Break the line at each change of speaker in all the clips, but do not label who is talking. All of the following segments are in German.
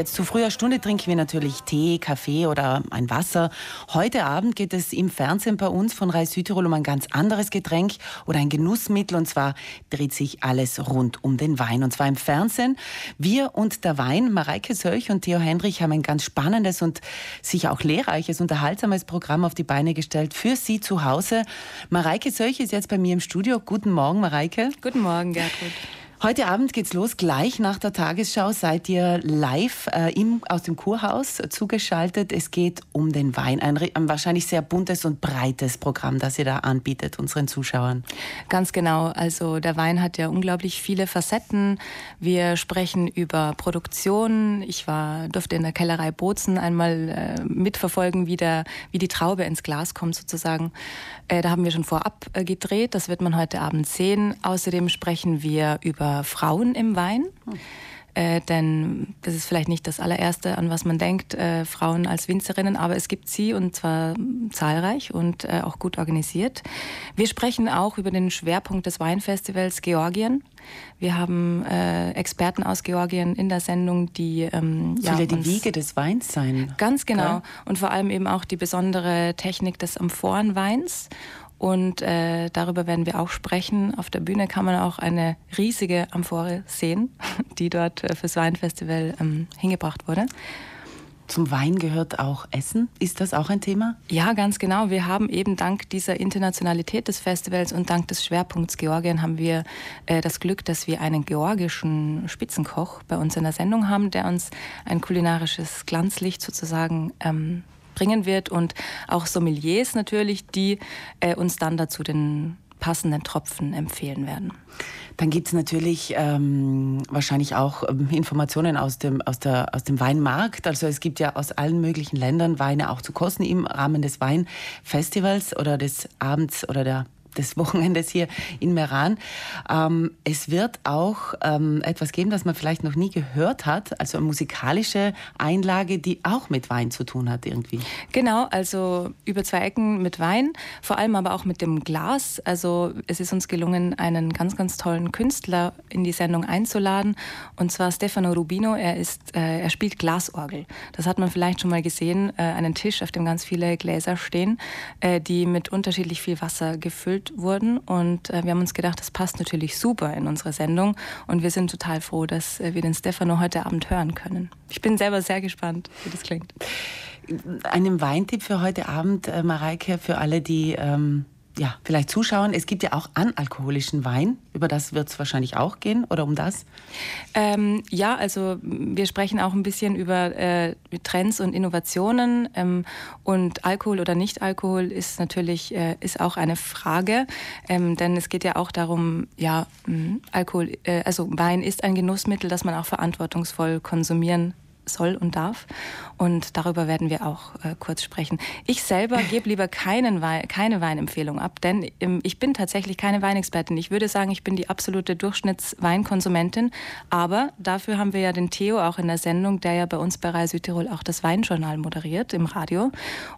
Jetzt zu früher Stunde trinken wir natürlich Tee, Kaffee oder ein Wasser. Heute Abend geht es im Fernsehen bei uns von Reis Südtirol um ein ganz anderes Getränk oder ein Genussmittel. Und zwar dreht sich alles rund um den Wein. Und zwar im Fernsehen. Wir und der Wein, Mareike Sölch und Theo Hendrich haben ein ganz spannendes und sicher auch lehrreiches, unterhaltsames Programm auf die Beine gestellt für Sie zu Hause. Mareike Sölch ist jetzt bei mir im Studio. Guten Morgen, Mareike.
Guten Morgen, Gertrud.
Heute Abend geht's los. Gleich nach der Tagesschau seid ihr live äh, im, aus dem Kurhaus zugeschaltet. Es geht um den Wein. Ein, ein, wahrscheinlich sehr buntes und breites Programm, das ihr da anbietet unseren Zuschauern.
Ganz genau. Also der Wein hat ja unglaublich viele Facetten. Wir sprechen über Produktion. Ich war, durfte in der Kellerei Bozen einmal äh, mitverfolgen, wie, der, wie die Traube ins Glas kommt sozusagen. Äh, da haben wir schon vorab äh, gedreht. Das wird man heute Abend sehen. Außerdem sprechen wir über Frauen im Wein. Äh, denn das ist vielleicht nicht das allererste, an was man denkt, äh, Frauen als Winzerinnen, aber es gibt sie und zwar zahlreich und äh, auch gut organisiert. Wir sprechen auch über den Schwerpunkt des Weinfestivals Georgien. Wir haben äh, Experten aus Georgien in der Sendung, die
ähm, Soll ja, die Wiege des Weins sein.
Ganz genau. Okay. Und vor allem eben auch die besondere Technik des Amphorenweins und äh, darüber werden wir auch sprechen. Auf der Bühne kann man auch eine riesige Amphore sehen, die dort äh, fürs Weinfestival ähm, hingebracht wurde.
Zum Wein gehört auch Essen. Ist das auch ein Thema?
Ja, ganz genau. Wir haben eben dank dieser Internationalität des Festivals und dank des Schwerpunkts Georgien haben wir äh, das Glück, dass wir einen georgischen Spitzenkoch bei uns in der Sendung haben, der uns ein kulinarisches Glanzlicht sozusagen ähm, bringen wird und auch Sommeliers natürlich, die äh, uns dann dazu den passenden Tropfen empfehlen werden.
Dann gibt es natürlich ähm, wahrscheinlich auch ähm, Informationen aus dem, aus, der, aus dem Weinmarkt. Also es gibt ja aus allen möglichen Ländern Weine auch zu kosten im Rahmen des Weinfestivals oder des Abends oder der des Wochenendes hier in Meran. Ähm, es wird auch ähm, etwas geben, das man vielleicht noch nie gehört hat, also eine musikalische Einlage, die auch mit Wein zu tun hat irgendwie.
Genau, also über zwei Ecken mit Wein, vor allem aber auch mit dem Glas. Also es ist uns gelungen, einen ganz, ganz tollen Künstler in die Sendung einzuladen, und zwar Stefano Rubino. Er ist, äh, er spielt Glasorgel. Das hat man vielleicht schon mal gesehen, äh, einen Tisch, auf dem ganz viele Gläser stehen, äh, die mit unterschiedlich viel Wasser gefüllt gefüllt wurden. Und äh, wir haben uns gedacht, das passt natürlich super in unsere Sendung. Und wir sind total froh, dass äh, wir den Stefano heute Abend hören können. Ich bin selber sehr gespannt, wie das klingt.
Einen Weintipp für heute Abend, äh, Mareike, für alle, die ähm, ja, vielleicht zuschauen. Es gibt ja auch analkoholischen Wein. Über das wird es wahrscheinlich auch gehen oder um das?
Ähm, ja, also wir sprechen auch ein bisschen über äh, Trends und Innovationen. Ähm, und Alkohol oder Nicht-Alkohol ist natürlich äh, ist auch eine Frage. Ähm, denn es geht ja auch darum, ja, Alkohol, äh, also Wein ist ein Genussmittel, das man auch verantwortungsvoll konsumieren soll und darf. Und darüber werden wir auch äh, kurz sprechen. Ich selber gebe lieber keinen Wein, keine Weinempfehlung ab, denn ähm, ich bin tatsächlich keine Weinexpertin. Ich würde sagen, ich bin die absolute Durchschnittsweinkonsumentin. Aber dafür haben wir ja den Theo auch in der Sendung, der ja bei uns bei Reise Südtirol auch das Weinjournal moderiert im Radio.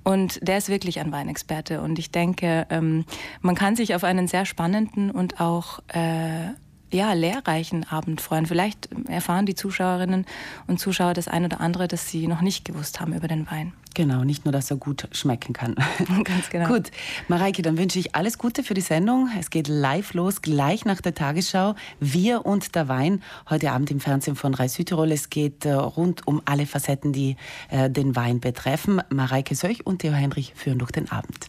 Und der ist wirklich ein Weinexperte. Und ich denke, ähm, man kann sich auf einen sehr spannenden und auch äh, ja, lehrreichen Abend freuen. Vielleicht erfahren die Zuschauerinnen und Zuschauer das ein oder andere, das sie noch nicht gewusst haben über den Wein.
Genau, nicht nur, dass er gut schmecken kann.
Ganz genau.
gut, Mareike, dann wünsche ich alles Gute für die Sendung. Es geht live los, gleich nach der Tagesschau. Wir und der Wein, heute Abend im Fernsehen von Reis Südtirol. Es geht äh, rund um alle Facetten, die äh, den Wein betreffen. Mareike Söch und Theo Heinrich führen durch den Abend.